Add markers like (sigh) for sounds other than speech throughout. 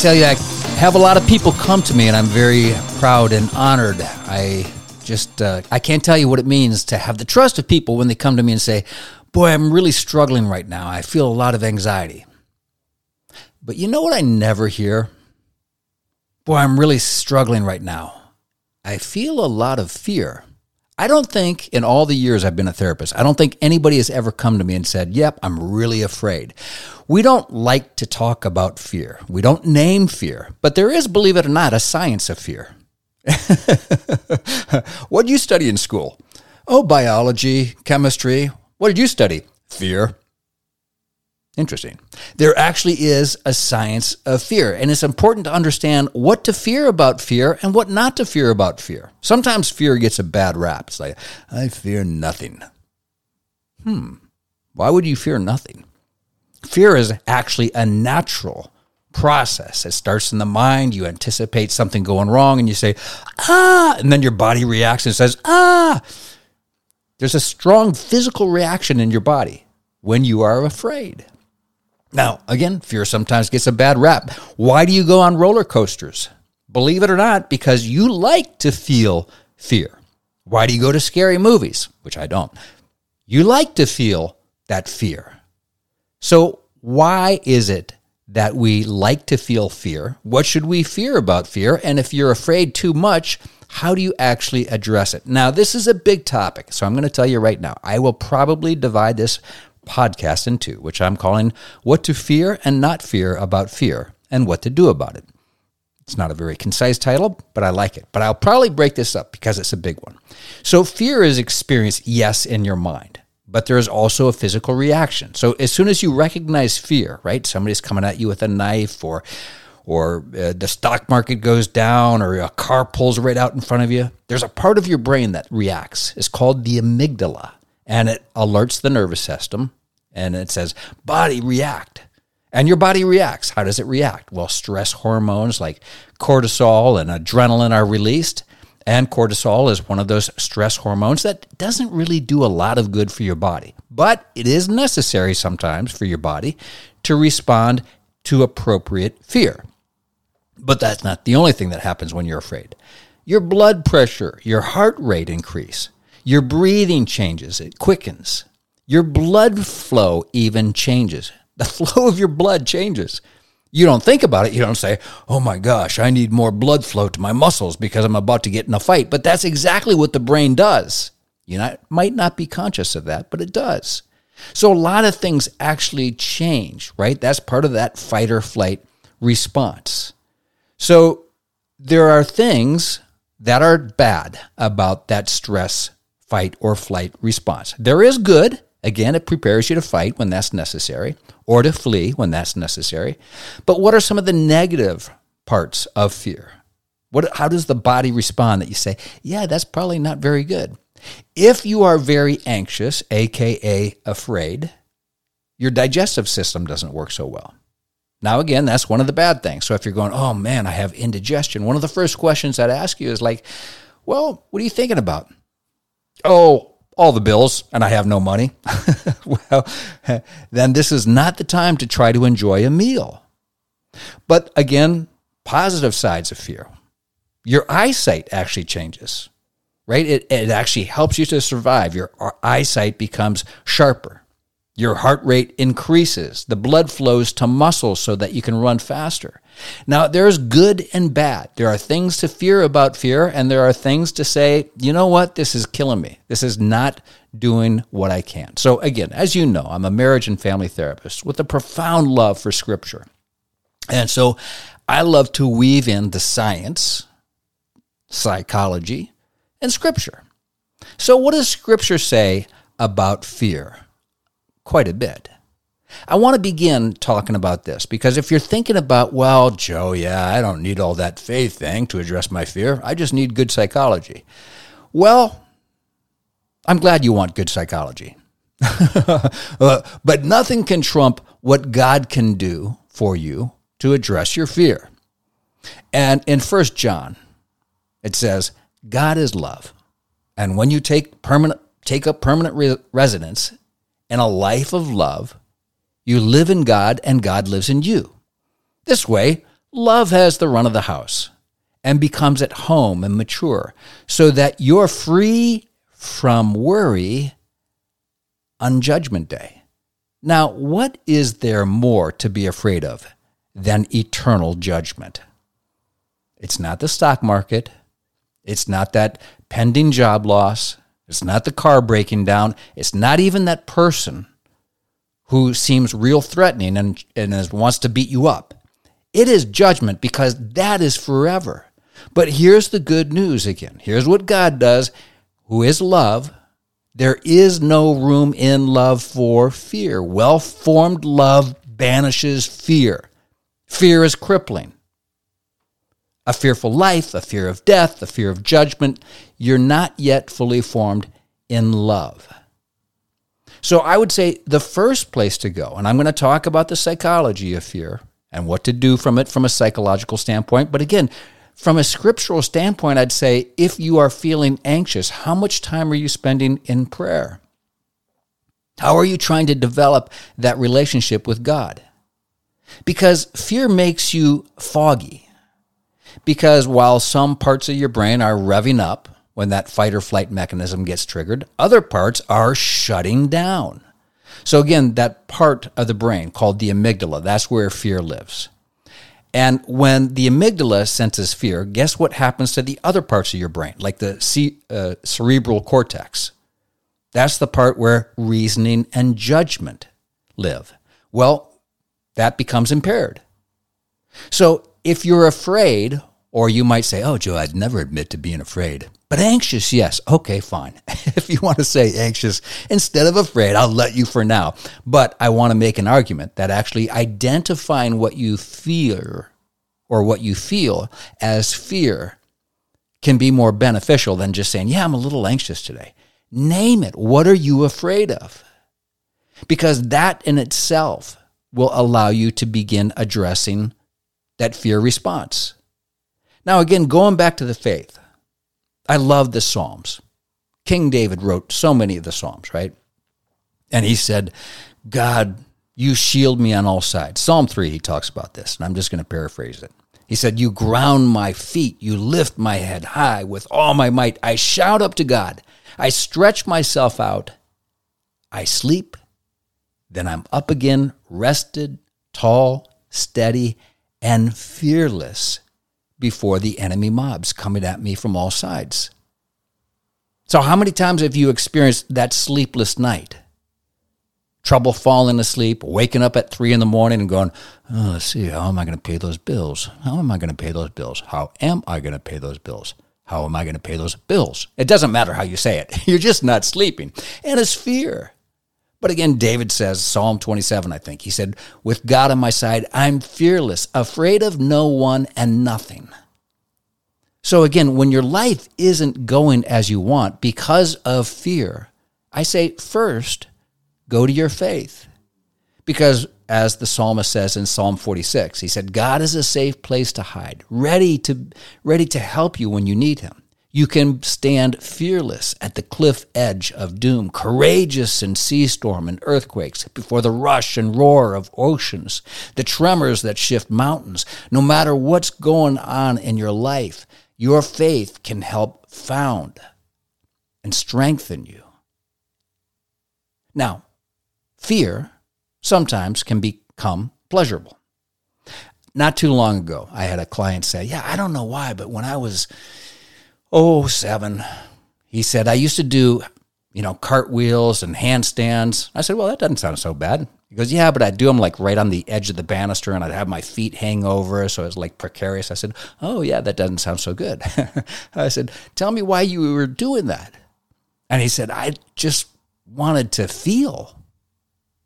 Tell you, I have a lot of people come to me, and I'm very proud and honored. I just, uh, I can't tell you what it means to have the trust of people when they come to me and say, Boy, I'm really struggling right now. I feel a lot of anxiety. But you know what I never hear? Boy, I'm really struggling right now. I feel a lot of fear. I don't think in all the years I've been a therapist, I don't think anybody has ever come to me and said, Yep, I'm really afraid. We don't like to talk about fear. We don't name fear, but there is, believe it or not, a science of fear. (laughs) what do you study in school? Oh, biology, chemistry. What did you study? Fear. Interesting. There actually is a science of fear, and it's important to understand what to fear about fear and what not to fear about fear. Sometimes fear gets a bad rap. It's like, I fear nothing. Hmm. Why would you fear nothing? Fear is actually a natural process. It starts in the mind. You anticipate something going wrong and you say, ah, and then your body reacts and says, ah. There's a strong physical reaction in your body when you are afraid. Now, again, fear sometimes gets a bad rap. Why do you go on roller coasters? Believe it or not, because you like to feel fear. Why do you go to scary movies? Which I don't. You like to feel that fear. So, why is it that we like to feel fear? What should we fear about fear? And if you're afraid too much, how do you actually address it? Now, this is a big topic, so I'm going to tell you right now. I will probably divide this podcast in two, which I'm calling What to Fear and Not Fear About Fear and What to Do About It. It's not a very concise title, but I like it. But I'll probably break this up because it's a big one. So, fear is experienced, yes, in your mind, but there is also a physical reaction. So, as soon as you recognize fear, right, somebody's coming at you with a knife or or uh, the stock market goes down or a car pulls right out in front of you, there's a part of your brain that reacts. It's called the amygdala and it alerts the nervous system and it says, body react. And your body reacts. How does it react? Well, stress hormones like cortisol and adrenaline are released. And cortisol is one of those stress hormones that doesn't really do a lot of good for your body, but it is necessary sometimes for your body to respond to appropriate fear. But that's not the only thing that happens when you're afraid. Your blood pressure, your heart rate increase. Your breathing changes, it quickens. Your blood flow even changes. (laughs) The flow of your blood changes. You don't think about it. You don't say, oh my gosh, I need more blood flow to my muscles because I'm about to get in a fight. But that's exactly what the brain does. You not, might not be conscious of that, but it does. So a lot of things actually change, right? That's part of that fight or flight response. So there are things that are bad about that stress fight or flight response. There is good. Again, it prepares you to fight when that's necessary or to flee when that's necessary. But what are some of the negative parts of fear? What, how does the body respond that you say, yeah, that's probably not very good? If you are very anxious, aka afraid, your digestive system doesn't work so well. Now, again, that's one of the bad things. So if you're going, oh man, I have indigestion, one of the first questions I'd ask you is like, well, what are you thinking about? oh, all the bills and I have no money, (laughs) well, then this is not the time to try to enjoy a meal. But again, positive sides of fear. Your eyesight actually changes, right? It, it actually helps you to survive. Your eyesight becomes sharper. Your heart rate increases. The blood flows to muscles so that you can run faster. Now, there's good and bad. There are things to fear about fear, and there are things to say, you know what, this is killing me. This is not doing what I can. So, again, as you know, I'm a marriage and family therapist with a profound love for scripture. And so I love to weave in the science, psychology, and scripture. So, what does scripture say about fear? Quite a bit. I want to begin talking about this because if you're thinking about, well, Joe, yeah, I don't need all that faith thing to address my fear. I just need good psychology. Well, I'm glad you want good psychology. (laughs) uh, but nothing can trump what God can do for you to address your fear. And in First John, it says, God is love. And when you take permanent take up permanent re- residence in a life of love, you live in God and God lives in you. This way, love has the run of the house and becomes at home and mature so that you're free from worry on Judgment Day. Now, what is there more to be afraid of than eternal judgment? It's not the stock market. It's not that pending job loss. It's not the car breaking down. It's not even that person who seems real threatening and, and wants to beat you up. It is judgment because that is forever. But here's the good news again. Here's what God does, who is love. There is no room in love for fear. Well formed love banishes fear. Fear is crippling. A fearful life, a fear of death, a fear of judgment. You're not yet fully formed in love. So I would say the first place to go, and I'm going to talk about the psychology of fear and what to do from it from a psychological standpoint. But again, from a scriptural standpoint, I'd say if you are feeling anxious, how much time are you spending in prayer? How are you trying to develop that relationship with God? Because fear makes you foggy. Because while some parts of your brain are revving up when that fight or flight mechanism gets triggered, other parts are shutting down. So, again, that part of the brain called the amygdala, that's where fear lives. And when the amygdala senses fear, guess what happens to the other parts of your brain, like the uh, cerebral cortex? That's the part where reasoning and judgment live. Well, that becomes impaired. So if you're afraid, or you might say, Oh, Joe, I'd never admit to being afraid. But anxious, yes. Okay, fine. (laughs) if you want to say anxious instead of afraid, I'll let you for now. But I want to make an argument that actually identifying what you fear or what you feel as fear can be more beneficial than just saying, Yeah, I'm a little anxious today. Name it. What are you afraid of? Because that in itself will allow you to begin addressing that fear response. Now, again, going back to the faith, I love the Psalms. King David wrote so many of the Psalms, right? And he said, God, you shield me on all sides. Psalm 3, he talks about this, and I'm just going to paraphrase it. He said, You ground my feet, you lift my head high with all my might. I shout up to God. I stretch myself out. I sleep. Then I'm up again, rested, tall, steady, and fearless before the enemy mobs coming at me from all sides. So, how many times have you experienced that sleepless night? Trouble falling asleep, waking up at three in the morning and going, oh, let's see, how am I going to pay those bills? How am I going to pay those bills? How am I going to pay those bills? How am I going to pay those bills? It doesn't matter how you say it. (laughs) You're just not sleeping. And it's fear. But again, David says, Psalm 27, I think, he said, With God on my side, I'm fearless, afraid of no one and nothing. So again, when your life isn't going as you want because of fear, I say first, go to your faith. Because as the psalmist says in Psalm 46, he said, God is a safe place to hide, ready to, ready to help you when you need him. You can stand fearless at the cliff edge of doom, courageous in sea storm and earthquakes, before the rush and roar of oceans, the tremors that shift mountains. No matter what's going on in your life, your faith can help found and strengthen you. Now, fear sometimes can become pleasurable. Not too long ago, I had a client say, Yeah, I don't know why, but when I was oh, seven. He said, I used to do, you know, cartwheels and handstands. I said, well, that doesn't sound so bad. He goes, yeah, but I'd do them like right on the edge of the banister and I'd have my feet hang over. So it was like precarious. I said, oh, yeah, that doesn't sound so good. (laughs) I said, tell me why you were doing that. And he said, I just wanted to feel.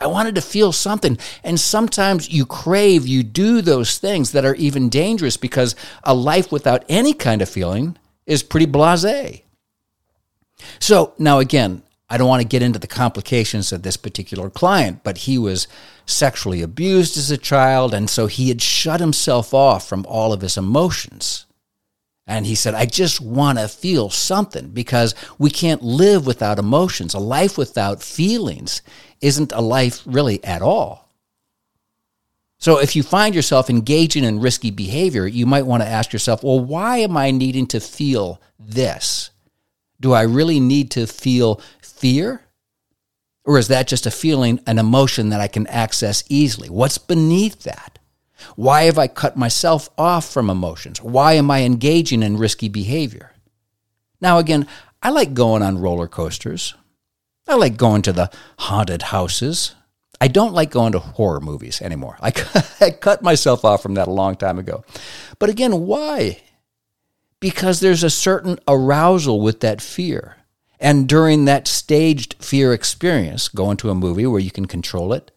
I wanted to feel something. And sometimes you crave, you do those things that are even dangerous because a life without any kind of feeling is pretty blase. So now again, I don't want to get into the complications of this particular client, but he was sexually abused as a child, and so he had shut himself off from all of his emotions. And he said, I just want to feel something because we can't live without emotions. A life without feelings isn't a life really at all. So if you find yourself engaging in risky behavior, you might want to ask yourself, well, why am I needing to feel this? Do I really need to feel fear? Or is that just a feeling, an emotion that I can access easily? What's beneath that? Why have I cut myself off from emotions? Why am I engaging in risky behavior? Now, again, I like going on roller coasters. I like going to the haunted houses. I don't like going to horror movies anymore. I, (laughs) I cut myself off from that a long time ago. But again, why? Because there's a certain arousal with that fear. And during that staged fear experience, going to a movie where you can control it,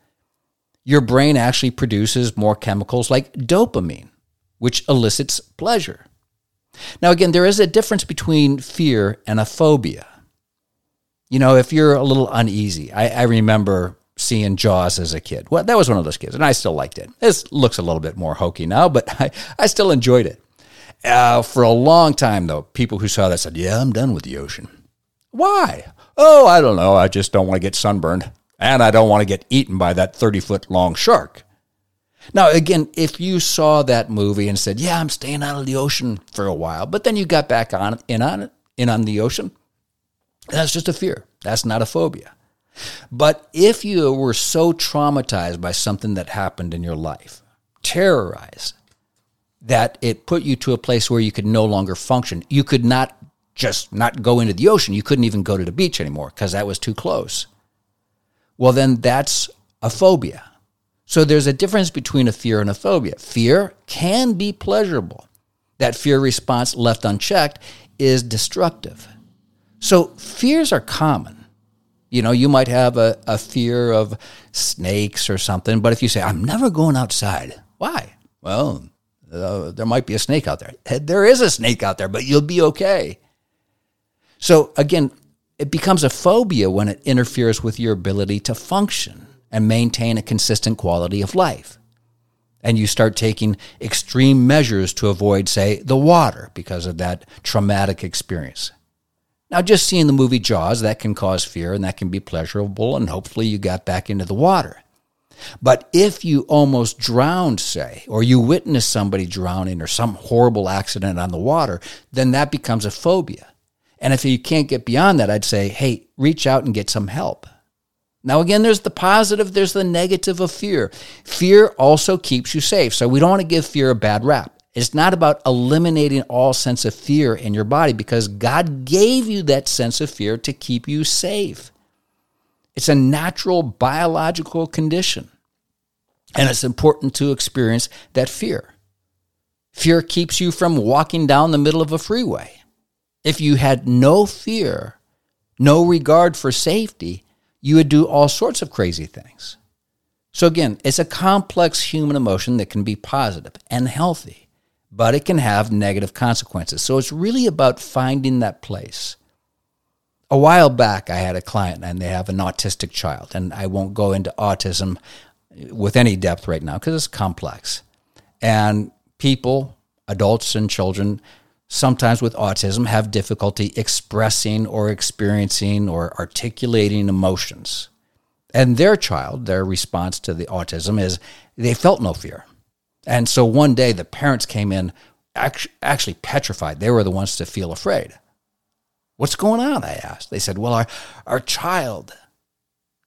your brain actually produces more chemicals like dopamine, which elicits pleasure. Now, again, there is a difference between fear and a phobia. You know, if you're a little uneasy, I, I remember seeing Jaws as a kid. Well, that was one of those kids, and I still liked it. This looks a little bit more hokey now, but (laughs) I, I still enjoyed it. Uh, for a long time, though, people who saw that said, Yeah, I'm done with the ocean. Why? Oh, I don't know. I just don't want to get sunburned, and I don't want to get eaten by that 30 foot long shark. Now, again, if you saw that movie and said, "Yeah, I'm staying out of the ocean for a while," but then you got back on in on it, in on the ocean, that's just a fear. That's not a phobia. But if you were so traumatized by something that happened in your life, terrorized, that it put you to a place where you could no longer function, you could not just not go into the ocean. You couldn't even go to the beach anymore because that was too close. Well, then that's a phobia. So there's a difference between a fear and a phobia. Fear can be pleasurable. That fear response left unchecked is destructive. So fears are common. You know, you might have a, a fear of snakes or something, but if you say, I'm never going outside, why? Well, uh, there might be a snake out there. There is a snake out there, but you'll be okay. So again, it becomes a phobia when it interferes with your ability to function and maintain a consistent quality of life. And you start taking extreme measures to avoid, say, the water because of that traumatic experience. Now, just seeing the movie Jaws, that can cause fear and that can be pleasurable, and hopefully you got back into the water. But if you almost drowned, say, or you witness somebody drowning or some horrible accident on the water, then that becomes a phobia. And if you can't get beyond that, I'd say, hey, reach out and get some help. Now, again, there's the positive, there's the negative of fear. Fear also keeps you safe. So we don't want to give fear a bad rap. It's not about eliminating all sense of fear in your body because God gave you that sense of fear to keep you safe. It's a natural biological condition. And it's important to experience that fear. Fear keeps you from walking down the middle of a freeway. If you had no fear, no regard for safety, you would do all sorts of crazy things. So, again, it's a complex human emotion that can be positive and healthy but it can have negative consequences. So it's really about finding that place. A while back, I had a client and they have an autistic child, and I won't go into autism with any depth right now because it's complex. And people, adults and children, sometimes with autism have difficulty expressing or experiencing or articulating emotions. And their child, their response to the autism is they felt no fear. And so one day the parents came in actually petrified. They were the ones to feel afraid. What's going on? I asked. They said, "Well, our our child,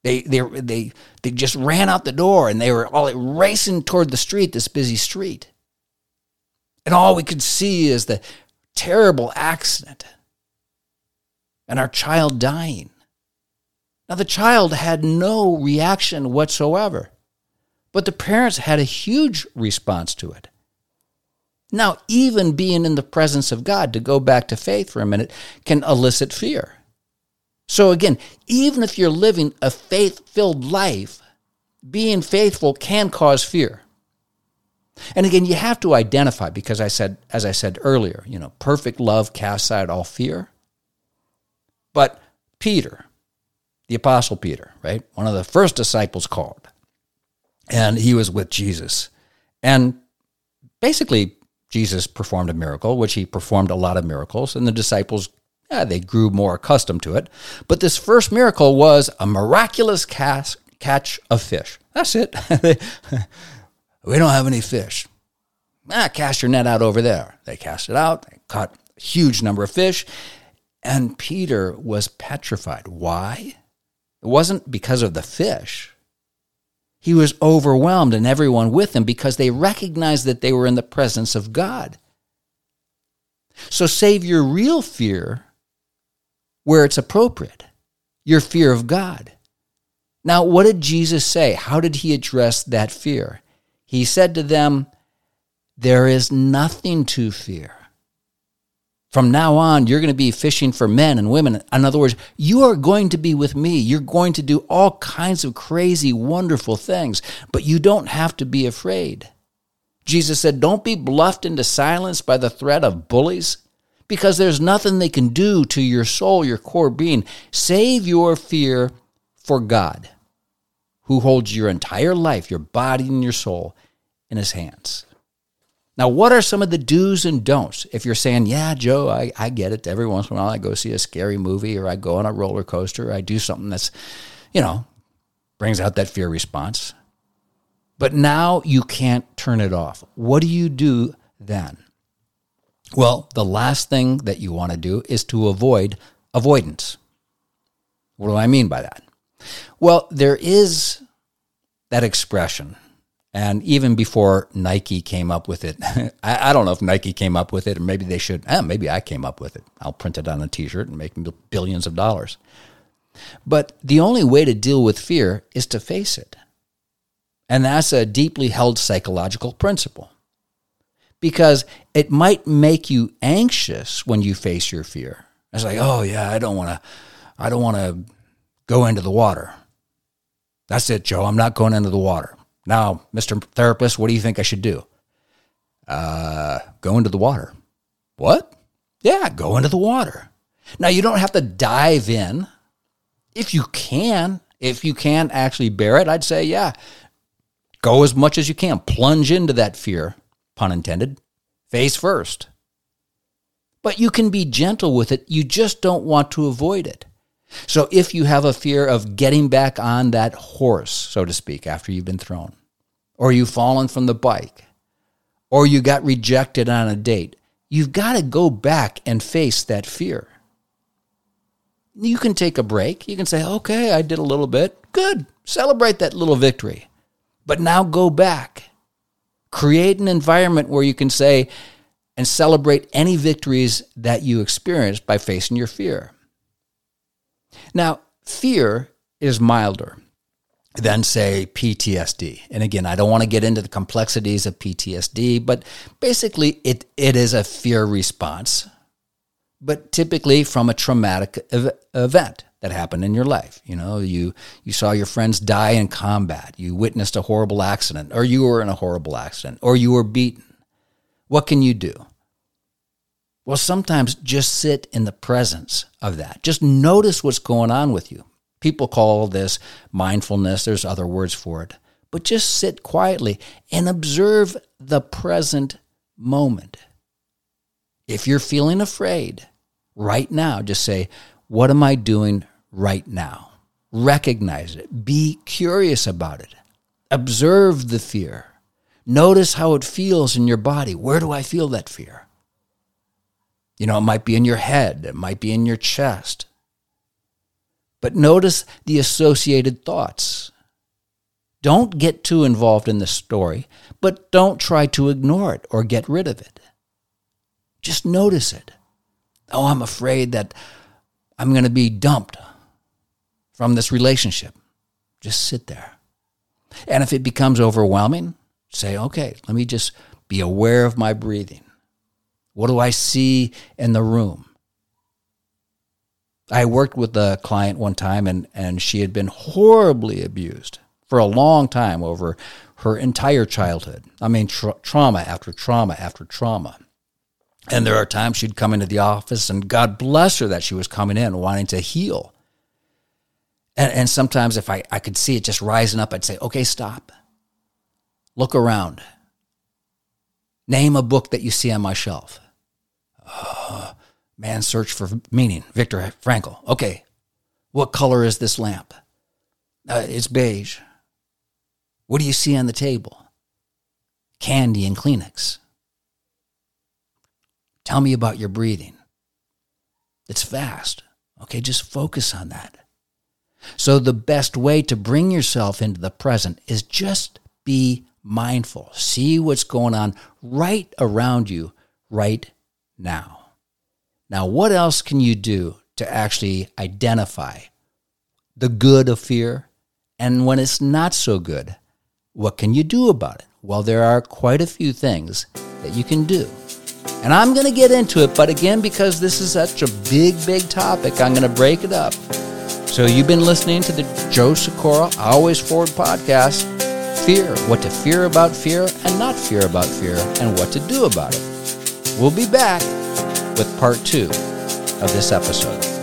they they they they just ran out the door and they were all racing toward the street, this busy street, and all we could see is the terrible accident and our child dying." Now the child had no reaction whatsoever. But the parents had a huge response to it. Now, even being in the presence of God, to go back to faith for a minute, can elicit fear. So, again, even if you're living a faith filled life, being faithful can cause fear. And again, you have to identify because I said, as I said earlier, you know, perfect love casts out all fear. But Peter, the Apostle Peter, right, one of the first disciples called, and he was with Jesus. And basically, Jesus performed a miracle, which he performed a lot of miracles, and the disciples, yeah, they grew more accustomed to it. But this first miracle was a miraculous cast, catch of fish. That's it. (laughs) We don't have any fish. Ah, cast your net out over there. They cast it out. They caught a huge number of fish. And Peter was petrified. Why? It wasn't because of the fish. He was overwhelmed and everyone with him because they recognized that they were in the presence of God. So save your real fear where it's appropriate, your fear of God. Now, what did Jesus say? How did he address that fear? He said to them, There is nothing to fear. From now on, you're going to be fishing for men and women. In other words, you are going to be with me. You're going to do all kinds of crazy, wonderful things, but you don't have to be afraid. Jesus said, Don't be bluffed into silence by the threat of bullies, because there's nothing they can do to your soul, your core being. Save your fear for God, who holds your entire life, your body, and your soul in his hands. Now, what are some of the do's and don'ts? If you're saying, yeah, Joe, I, I get it. Every once in a while, I go see a scary movie or I go on a roller coaster, or I do something that's, you know, brings out that fear response. But now you can't turn it off. What do you do then? Well, the last thing that you want to do is to avoid avoidance. What do I mean by that? Well, there is that expression and even before Nike came up with it, (laughs) I, I, don't know if Nike came up with it, or maybe they should. Eh, maybe I came up with it. I'll print it on a t shirt and make billions of dollars. But the only way to deal with fear is to face it. And that's a deeply held psychological principle. Because it might make you anxious when you face your fear. It's like, oh yeah, I don't want to, I don't want to go into the water. That's it, Joe. I'm not going into the water. Now, Mr. Therapist, what do you think I should do? Uh, go into the water. What? Yeah, go into the water. Now, you don't have to dive in. If you can, if you can actually bear it, I'd say, yeah, go as much as you can. Plunge into that fear, pun intended, face first. But you can be gentle with it. You just don't want to avoid it. So if you have a fear of getting back on that horse, so to speak, after you've been thrown, or you've fallen from the bike, or you got rejected on a date, you've got to go back and face that fear. You can take a break. You can say, okay, I did a little bit. Good. Celebrate that little victory. But now go back. Create an environment where you can say and celebrate any victories that you experienced by facing your fear. Now, fear is milder than, say, PTSD. And again, I don't want to get into the complexities of PTSD, but basically, it, it is a fear response, but typically from a traumatic ev- event that happened in your life. You know, you, you saw your friends die in combat, you witnessed a horrible accident, or you were in a horrible accident, or you were beaten. What can you do? Well, sometimes just sit in the presence of that. Just notice what's going on with you. People call this mindfulness, there's other words for it. But just sit quietly and observe the present moment. If you're feeling afraid right now, just say, What am I doing right now? Recognize it. Be curious about it. Observe the fear. Notice how it feels in your body. Where do I feel that fear? You know, it might be in your head, it might be in your chest. But notice the associated thoughts. Don't get too involved in the story, but don't try to ignore it or get rid of it. Just notice it. Oh, I'm afraid that I'm going to be dumped from this relationship. Just sit there. And if it becomes overwhelming, say, okay, let me just be aware of my breathing. What do I see in the room? I worked with a client one time and, and she had been horribly abused for a long time over her entire childhood. I mean, tra- trauma after trauma after trauma. And there are times she'd come into the office, and God bless her that she was coming in wanting to heal. And, and sometimes, if I, I could see it just rising up, I'd say, okay, stop. Look around. Name a book that you see on my shelf. Man's search for meaning. Viktor Frankl. Okay. What color is this lamp? Uh, it's beige. What do you see on the table? candy and Kleenex. Tell me about your breathing. It's fast. Okay, just focus on that. So, the best way to bring yourself into the present is just be mindful. See what's going on right around you right now. Now, what else can you do to actually identify the good of fear and when it's not so good? What can you do about it? Well, there are quite a few things that you can do. And I'm going to get into it, but again, because this is such a big, big topic, I'm going to break it up. So you've been listening to the Joe Sikora Always Forward podcast. Fear, what to fear about fear and not fear about fear, and what to do about it. We'll be back with part two of this episode.